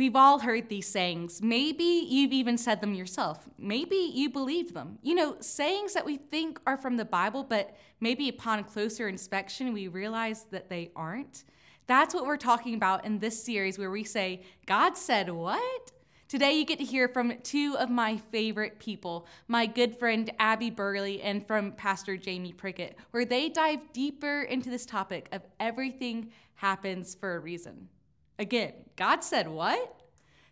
We've all heard these sayings. Maybe you've even said them yourself. Maybe you believe them. You know, sayings that we think are from the Bible, but maybe upon closer inspection, we realize that they aren't. That's what we're talking about in this series where we say, God said what? Today, you get to hear from two of my favorite people, my good friend Abby Burley and from Pastor Jamie Prickett, where they dive deeper into this topic of everything happens for a reason. Again, God said what?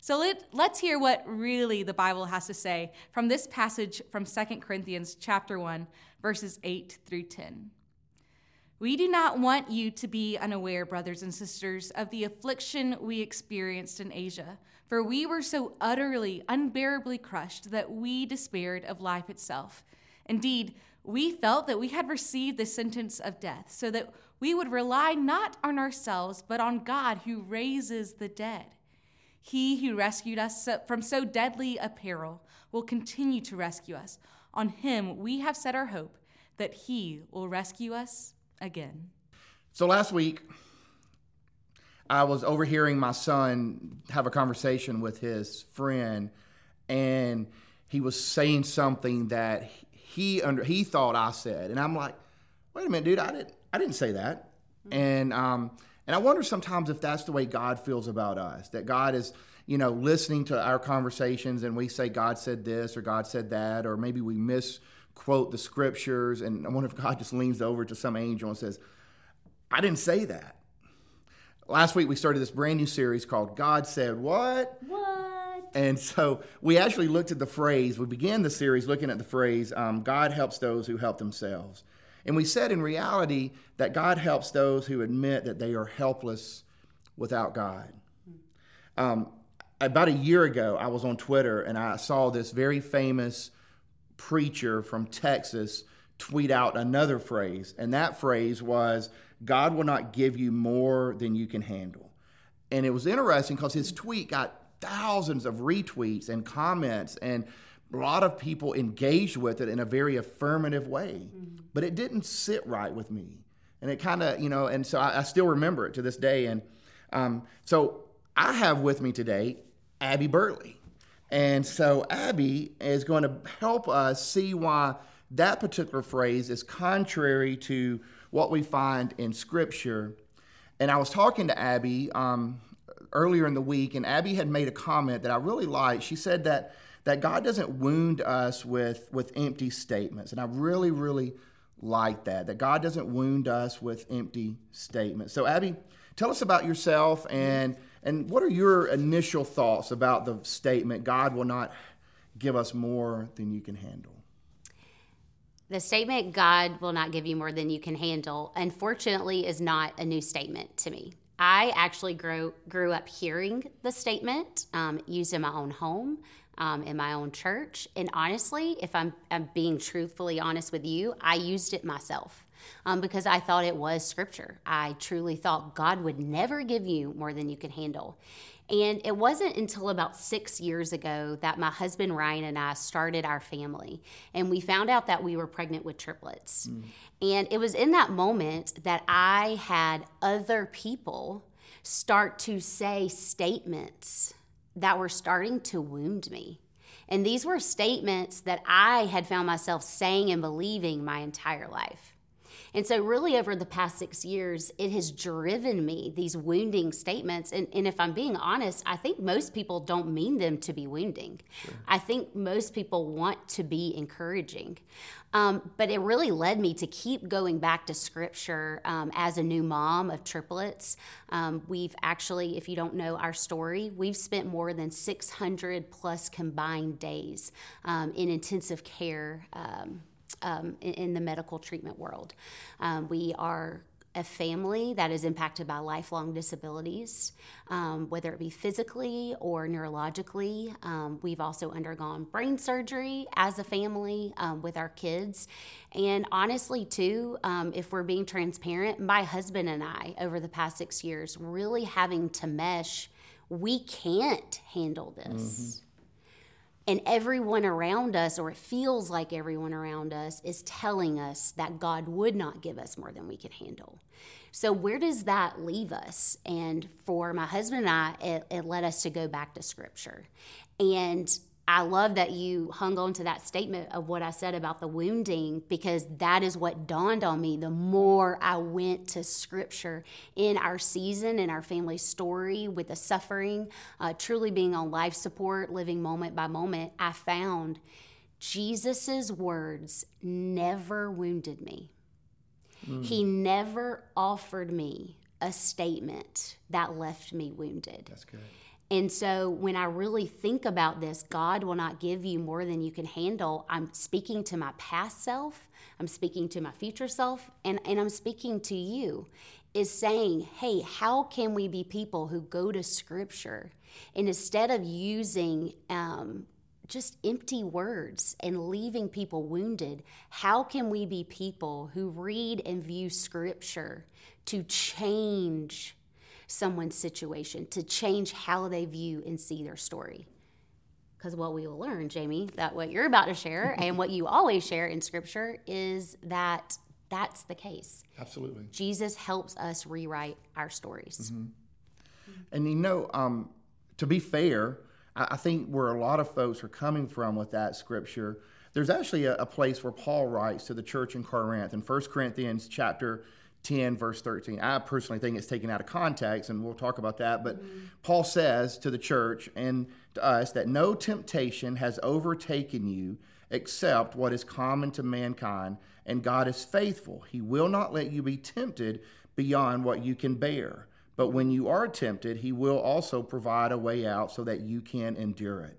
So let, let's hear what really the Bible has to say from this passage from 2 Corinthians chapter 1, verses 8 through 10. We do not want you to be unaware, brothers and sisters, of the affliction we experienced in Asia, for we were so utterly, unbearably crushed that we despaired of life itself. Indeed, we felt that we had received the sentence of death, so that we would rely not on ourselves, but on God who raises the dead. He who rescued us from so deadly a peril will continue to rescue us. On him we have set our hope that he will rescue us again. So last week, I was overhearing my son have a conversation with his friend, and he was saying something that he under he thought I said, and I'm like, wait a minute, dude, I didn't I didn't say that, mm-hmm. and um, and I wonder sometimes if that's the way God feels about us, that God is you know listening to our conversations, and we say God said this or God said that, or maybe we misquote the scriptures, and I wonder if God just leans over to some angel and says, I didn't say that. Last week we started this brand new series called God Said What? What? And so we actually looked at the phrase, we began the series looking at the phrase, um, God helps those who help themselves. And we said in reality that God helps those who admit that they are helpless without God. Um, about a year ago, I was on Twitter and I saw this very famous preacher from Texas tweet out another phrase. And that phrase was, God will not give you more than you can handle. And it was interesting because his tweet got thousands of retweets and comments and a lot of people engaged with it in a very affirmative way mm-hmm. but it didn't sit right with me and it kind of you know and so I, I, still remember it to this day and um, so i have with me today abby burley and so abby is going to help us see why that particular phrase is contrary to what we find in scripture and i was talking to abby um, earlier in the week, and Abby had made a comment that I really liked. She said that that God doesn't wound us with with empty statements, and I really, really like that. That God doesn't wound us with empty statements. So, Abby, tell us about yourself and and what are your initial thoughts about the statement God will not give us more than you can handle? The statement, God will not give you more than you can handle, unfortunately, is not a new statement to me. I actually grew grew up hearing the statement um, used in my own home, um, in my own church, and honestly, if I'm, I'm being truthfully honest with you, I used it myself. Um, because I thought it was scripture. I truly thought God would never give you more than you can handle. And it wasn't until about six years ago that my husband Ryan and I started our family. And we found out that we were pregnant with triplets. Mm. And it was in that moment that I had other people start to say statements that were starting to wound me. And these were statements that I had found myself saying and believing my entire life. And so, really, over the past six years, it has driven me these wounding statements. And, and if I'm being honest, I think most people don't mean them to be wounding. Sure. I think most people want to be encouraging. Um, but it really led me to keep going back to scripture um, as a new mom of triplets. Um, we've actually, if you don't know our story, we've spent more than 600 plus combined days um, in intensive care um, in, in, the medical treatment world. Um, we are a family that is impacted by lifelong disabilities, um, whether it be physically or neurologically. Um, we've also undergone brain surgery as a family um, with our kids. And honestly, too, um, if we're being transparent, my husband and I, over the past six years, really having to mesh, we can't handle this. Mm-hmm And everyone around us, or it feels like everyone around us, is telling us that God would not give us more than we can handle. So, where does that leave us? And for my husband and I, it, it led us to go back to scripture. And I love that you hung on to that statement of what I said about the wounding because that is what dawned on me the more I went to scripture in our season, in our family story, with the suffering, uh, truly being on life support, living moment by moment. I found Jesus's words never wounded me. Mm. He never offered me a statement that left me wounded. That's good. And so when I really think about this, God will not give you more than you can handle. I'm speaking to my past self, I'm speaking to my future self, and, and I'm speaking to you. Is saying, hey, how can we be people who go to scripture and instead of using um, just empty words and leaving people wounded, how can we be people who read and view scripture to change someone's situation, to change how they view and see their story. Because what we will learn, Jamie, that what you're about to share and what you always share in scripture is that that's the case. Absolutely. Jesus helps us rewrite our stories. Mm-hmm. And you know, um, to be fair, I, I think where a lot of folks are coming from with that scripture, there's actually a, a place where Paul writes to the church in Corinth in 1 Corinthians chapter 10, verse 13. I personally think it's taken out of context, and we'll talk about that. But mm-hmm. Paul says to the church and to us that no temptation has overtaken you except what is common to mankind, and God is faithful. He will not let you be tempted beyond what you can bear. But when you are tempted, He will also provide a way out so that you can endure it.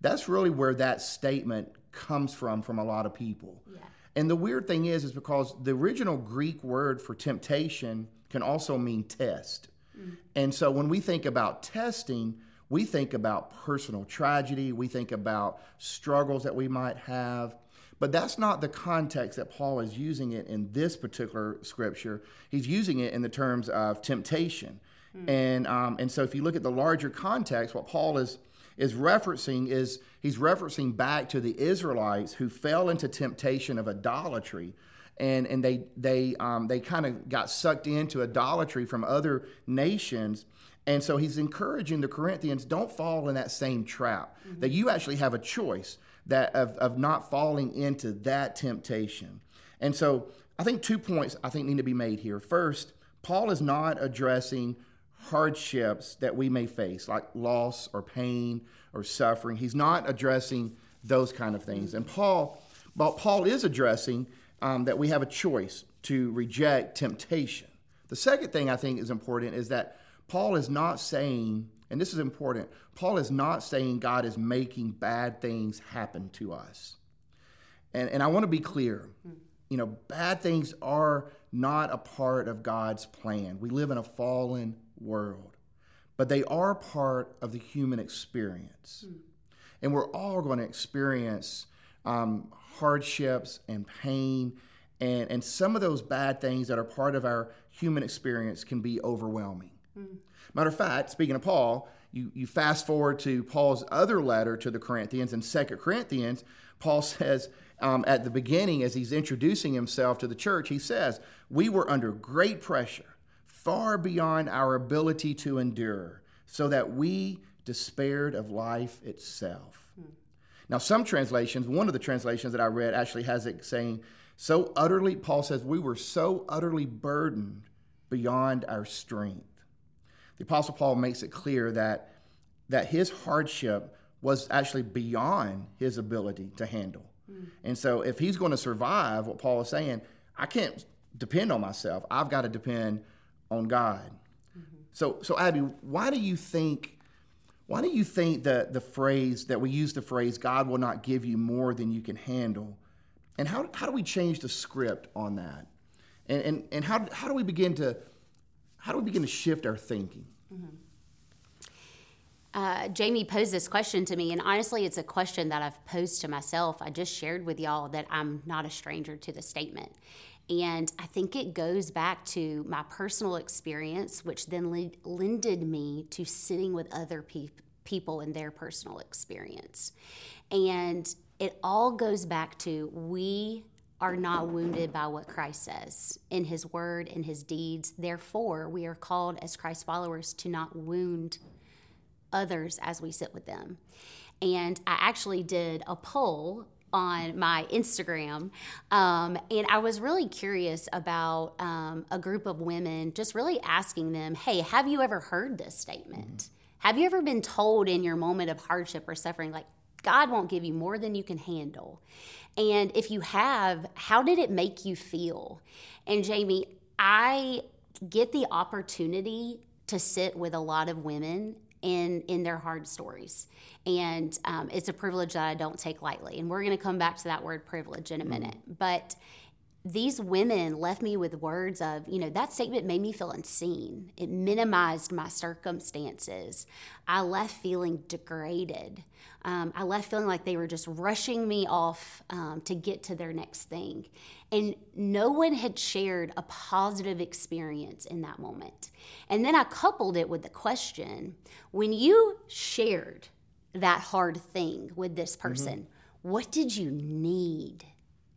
That's really where that statement comes from from a lot of people. Yeah. And the weird thing is, is because the original Greek word for temptation can also mean test. Mm. And so when we think about testing, we think about personal tragedy, we think about struggles that we might have. But that's not the context that Paul is using it in this particular scripture. He's using it in the terms of temptation. Mm. And, um, and so if you look at the larger context, what Paul is is referencing is he's referencing back to the Israelites who fell into temptation of idolatry. And, and they they um, they kind of got sucked into idolatry from other nations, and so he's encouraging the Corinthians don't fall in that same trap. Mm-hmm. That you actually have a choice that of, of not falling into that temptation. And so I think two points I think need to be made here. First, Paul is not addressing hardships that we may face, like loss or pain or suffering. He's not addressing those kind of things. And Paul, but Paul is addressing um, that we have a choice to reject temptation. The second thing I think is important is that Paul is not saying, and this is important, Paul is not saying God is making bad things happen to us. And, and I want to be clear. You know, bad things are not a part of God's plan. We live in a fallen world, but they are part of the human experience. Mm. And we're all going to experience um, hardships and pain. And, and some of those bad things that are part of our human experience can be overwhelming. Mm. Matter of fact, speaking of Paul, you, you fast forward to Paul's other letter to the Corinthians in Second Corinthians, Paul says um, at the beginning, as he's introducing himself to the church, he says, We were under great pressure far beyond our ability to endure, so that we despaired of life itself. Hmm. Now, some translations, one of the translations that I read actually has it saying, so utterly, Paul says, we were so utterly burdened beyond our strength. The Apostle Paul makes it clear that, that his hardship was actually beyond his ability to handle. Mm. And so, if he's going to survive, what Paul is saying, I can't depend on myself. I've got to depend on God. Mm-hmm. So, so Abby, why do you think? Why do you think that the phrase that we use the phrase "God will not give you more than you can handle," and how, how do we change the script on that? And, and, and how, how do we begin to how do we begin to shift our thinking? Mm-hmm. Uh, Jamie posed this question to me, and honestly, it's a question that I've posed to myself. I just shared with y'all that I'm not a stranger to the statement. And I think it goes back to my personal experience, which then lended me to sitting with other pe- people in their personal experience. And it all goes back to we are not wounded by what Christ says in his word and his deeds. Therefore, we are called as Christ followers to not wound others as we sit with them. And I actually did a poll on my Instagram. Um, and I was really curious about um, a group of women, just really asking them, hey, have you ever heard this statement? Mm-hmm. Have you ever been told in your moment of hardship or suffering, like, God won't give you more than you can handle? And if you have, how did it make you feel? And Jamie, I get the opportunity to sit with a lot of women in in their hard stories. And um, it's a privilege that i don't take lightly. And we're going to come back to that word privilege in a mm. minute. But these women left me with words of, you know, that statement made me feel unseen. It minimized my circumstances. I left feeling degraded. Um, I left feeling like they were just rushing me off um, to get to their next thing. And no one had shared a positive experience in that moment. And then I coupled it with the question when you shared that hard thing with this mm-hmm. person, mm-hmm. what did you need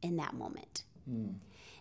in that moment?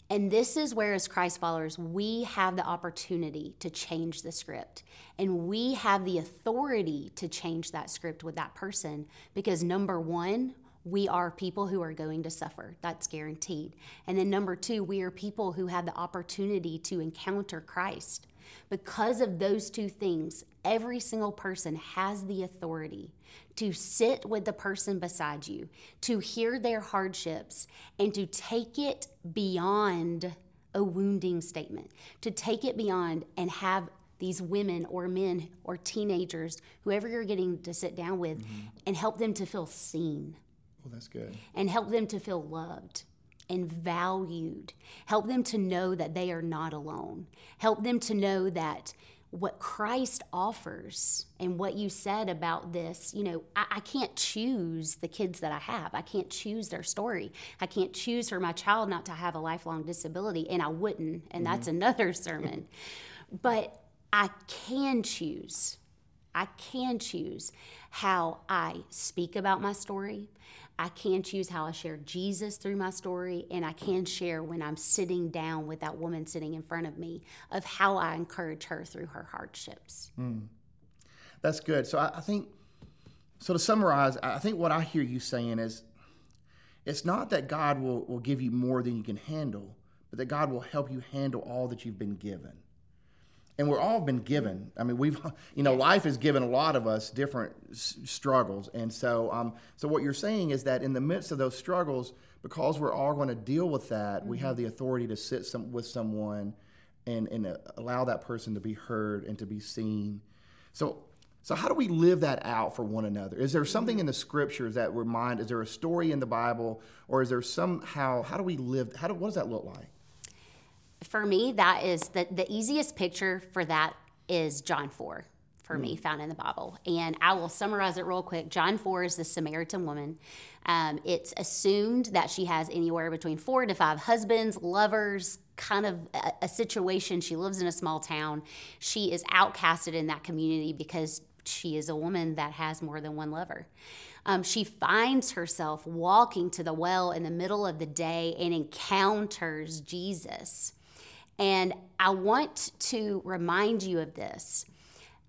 And this is where, as Christ followers, we have the opportunity to change the script. And we have the authority to change that script with that person because, number one, we are people who are going to suffer. That's guaranteed. And then, number two, we are people who have the opportunity to encounter Christ. Because of those two things, every single person has the authority to sit with the person beside you, to hear their hardships, and to take it beyond a wounding statement, to take it beyond and have these women or men or teenagers, whoever you're getting to sit down with, mm-hmm. and help them to feel seen. Well, that's good. And help them to feel loved and valued. Help them to know that they are not alone. Help them to know that what Christ offers and what you said about this, you know, I, I, can't choose the kids that I have. I can't choose their story. I can't choose for my child not to have a lifelong disability, and I wouldn't, and mm-hmm. that's another sermon. but I can choose. I can choose how I speak about my story. I can choose how I share Jesus through my story, and I can share when I'm sitting down with that woman sitting in front of me of how I encourage her through her hardships. Mm. That's good. So I, I think, so to summarize, I think what I hear you saying is it's not that God will, will give you more than you can handle, but that God will help you handle all that you've been given and we're all been given. I mean, we've, you know, life has given a lot of us different s- struggles, and so, um, so what you're saying is that in the midst of those struggles, because we're all going to deal with that, mm-hmm. we have the authority to sit some, with someone, and and uh, allow that person to be heard and to be seen. So. So how do we live that out for one another? Is there something in the scriptures that remind? Is there a story in the Bible, or is there somehow? How do we live? How do, what does that look like? For me, that is the, the easiest picture for that is John 4 for mm. me, found in the Bible. And I will summarize it real quick. John 4 is the Samaritan woman. Um, it's assumed that she has anywhere between four to five husbands, lovers, kind of a, a situation. She lives in a small town. She is outcasted in that community because she is a woman that has more than one lover. Um, she finds herself walking to the well in the middle of the day and encounters Jesus. And I want to remind you of this.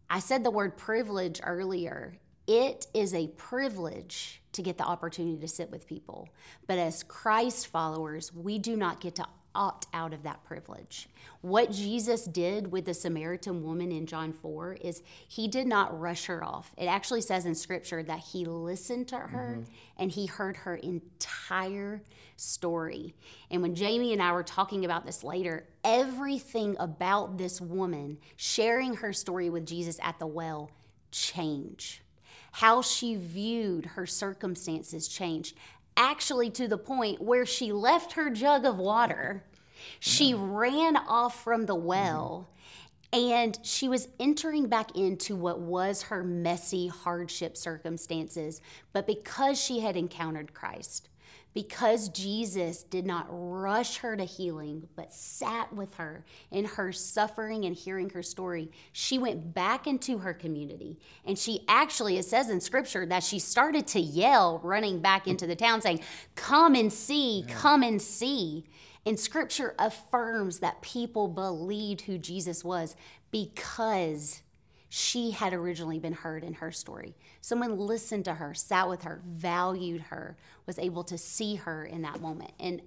I said the word privilege earlier. It is a privilege to get the opportunity to sit with people. But as Christ followers, we do not get to opt out of that privilege. What Jesus did with the Samaritan woman in John 4 is he did not rush her off. It actually says in scripture that he listened to her mm-hmm. and he heard her entire story. And when Jamie and I were talking about this later, everything about this woman sharing her story with Jesus at the well changed. How she viewed her circumstances changed actually to the point where she left her jug of water. She ran off from the well. And she was entering back into what was her messy hardship circumstances, but because she had encountered Christ, because Jesus did not rush her to healing, but sat with her in her suffering and hearing her story, she went back into her community. And she actually, it says in scripture that she started to yell running back into the town, saying, Come and see, yeah. come and see. And scripture affirms that people believed who Jesus was because she had originally been heard in her story. Someone listened to her, sat with her, valued her, was able to see her in that moment. And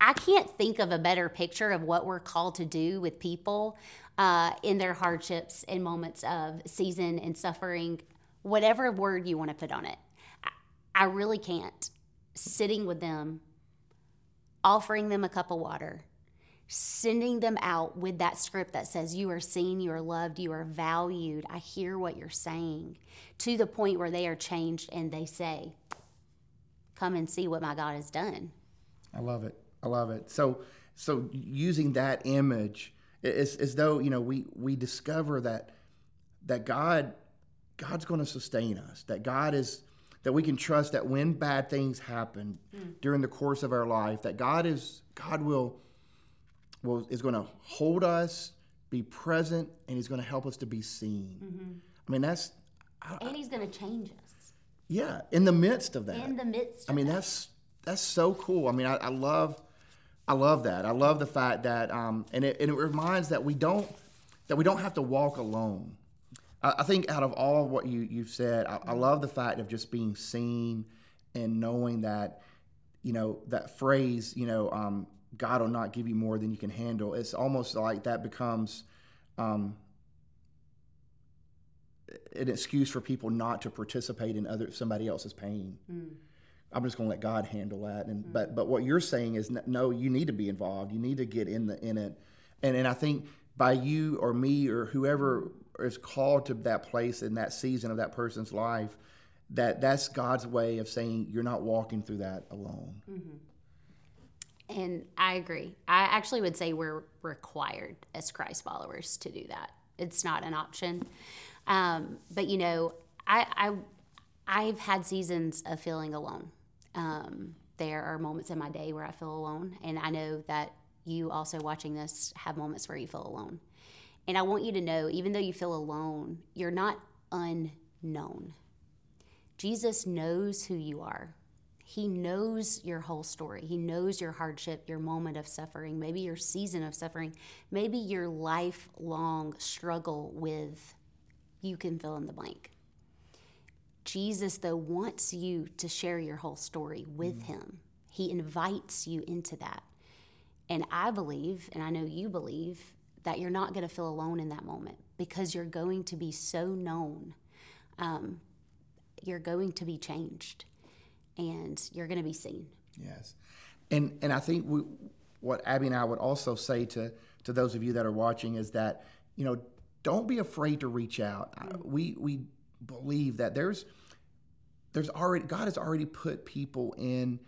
I can't think of a better picture of what we're called to do with people uh, in their hardships and moments of season and suffering, whatever word you want to put on it. I really can't. Sitting with them, offering them a cup of water, sending them out with that script that says, You are seen, you are loved, you are valued. I hear what you're saying, to the point where they are changed and they say, Come and see what my God has done. I love it. I love it. So, so using that image, it's as though you know we we discover that that God God's going to sustain us. That God is that we can trust that when bad things happen mm. during the course of our life, that God is God will will, is going to hold us, be present, and He's going to help us to be seen. Mm-hmm. I mean, that's. I, and He's going to change us. Yeah, in the midst of that. In the midst. I mean, that. that's that's so cool. I mean, I, I, love, I love that. I love the fact that, um, and it and it reminds that we don't that we don't have to walk alone. I, I think out of all of what you you've said, I, I love the fact of just being seen and knowing that, you know, that phrase, you know, um, God will not give you more than you can handle. It's almost like that becomes um, an excuse for people not to participate in other somebody else's pain. Mm. I'm just going to let God handle that. And mm. but but what you're saying is no, you need to be involved. You need to get in the in it. And and I think by you or me or whoever is called to that place in that season of that person's life, that that's God's way of saying you're not walking through that alone. Mm-hmm. And I agree. I actually would say we're required as Christ followers to do that. It's not an option. Um, but you know, I, I I've had seasons of feeling alone. Um, there are moments in my day where I feel alone, and I know that you also watching this have moments where you feel alone. And I want you to know, even though you feel alone, you're not unknown. Jesus knows who you are. He knows your whole story. He knows your hardship, your moment of suffering, maybe your season of suffering, maybe your lifelong struggle with you can fill in the blank. Jesus, though, wants you to share your whole story with mm. him. He invites you into that. And I believe, and I know you believe, that you're not going to feel alone in that moment because you're going to be so known. Um, you're going to be changed and you're going to be seen. Yes. And, and I think we, what Abby and I would also say to, to those of you that are watching is that, you know, don't be afraid to reach out. Mm-hmm. We, we believe that there's, there's already, God has already put people in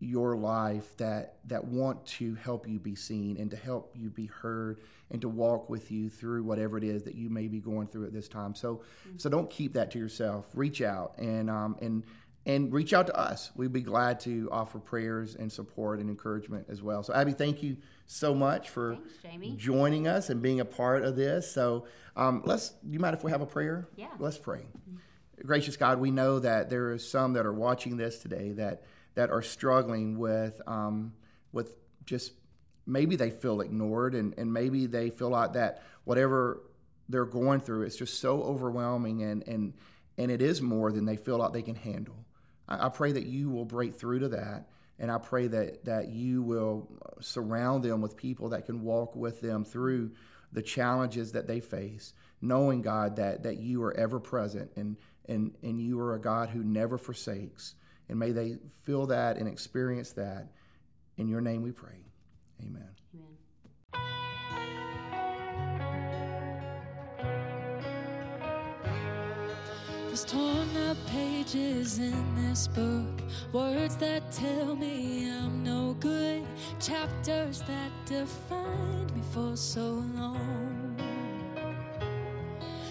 your life that, that want to help you be seen and to help you be heard and to walk with you through whatever it is that you may be going through at this time. So, mm-hmm. so don't keep that to yourself. Reach out and, um, and, and reach out to us. We'd be glad to offer prayers and support and encouragement as well. So, Abby, thank you so much for Thanks, joining us and being a part of this. So, um, let's. You mind if we have a prayer? Yeah. Let's pray. Mm-hmm. Gracious God, we know that there are some that are watching this today that that are struggling with um, with just maybe they feel ignored and, and maybe they feel like that whatever they're going through it's just so overwhelming and and and it is more than they feel like they can handle. I, I pray that you will break through to that. And I pray that, that you will surround them with people that can walk with them through the challenges that they face, knowing, God, that, that you are ever present and, and, and you are a God who never forsakes. And may they feel that and experience that. In your name we pray. Amen. Torn up pages in this book, words that tell me I'm no good, chapters that defined me for so long.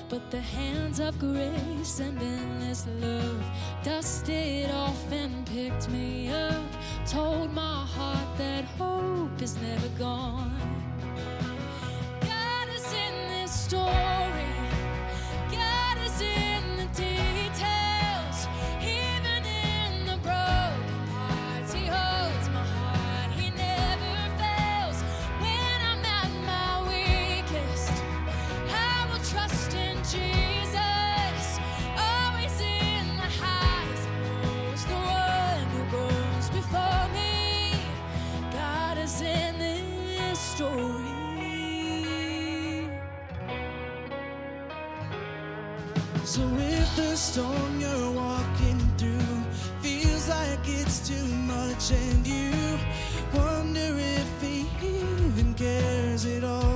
But the hands of grace and endless love dusted off and picked me up. Told my heart that hope is never gone. God is in this story. So if the storm you're walking through feels like it's too much and you wonder if he even cares at all,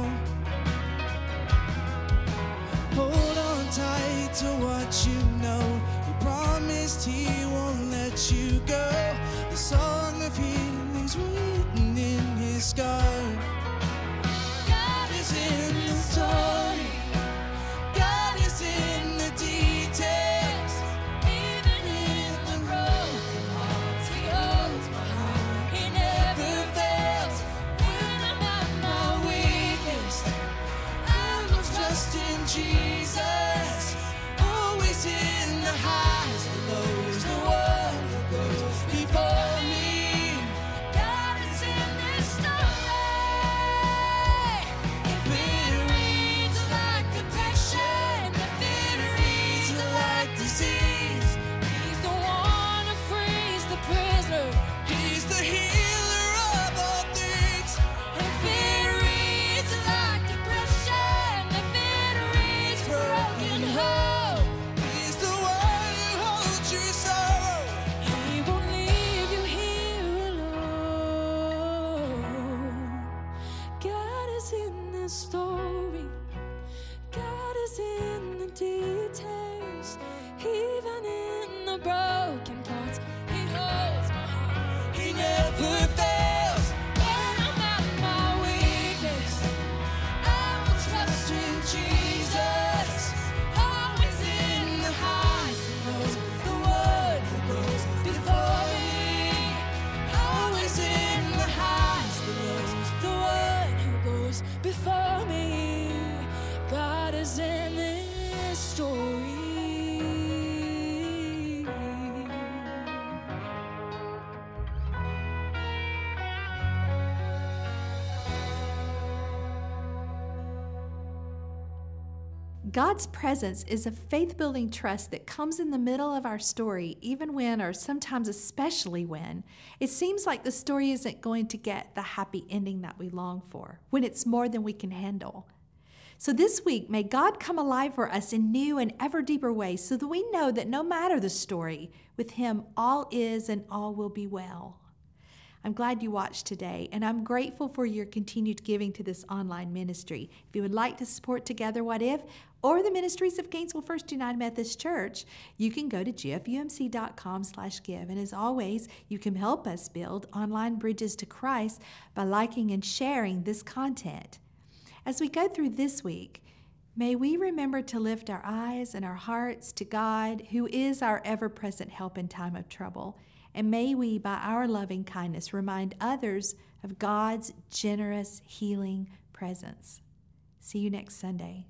is in the story. God is in the details. Even in the broken parts, He holds my heart. He never God's presence is a faith building trust that comes in the middle of our story, even when, or sometimes especially when, it seems like the story isn't going to get the happy ending that we long for, when it's more than we can handle. So this week, may God come alive for us in new and ever deeper ways so that we know that no matter the story, with Him all is and all will be well. I'm glad you watched today, and I'm grateful for your continued giving to this online ministry. If you would like to support Together What If or the ministries of Gainesville First United Methodist Church, you can go to gfumc.com slash give. And as always, you can help us build online bridges to Christ by liking and sharing this content. As we go through this week, may we remember to lift our eyes and our hearts to God, who is our ever present help in time of trouble. And may we, by our loving kindness, remind others of God's generous healing presence. See you next Sunday.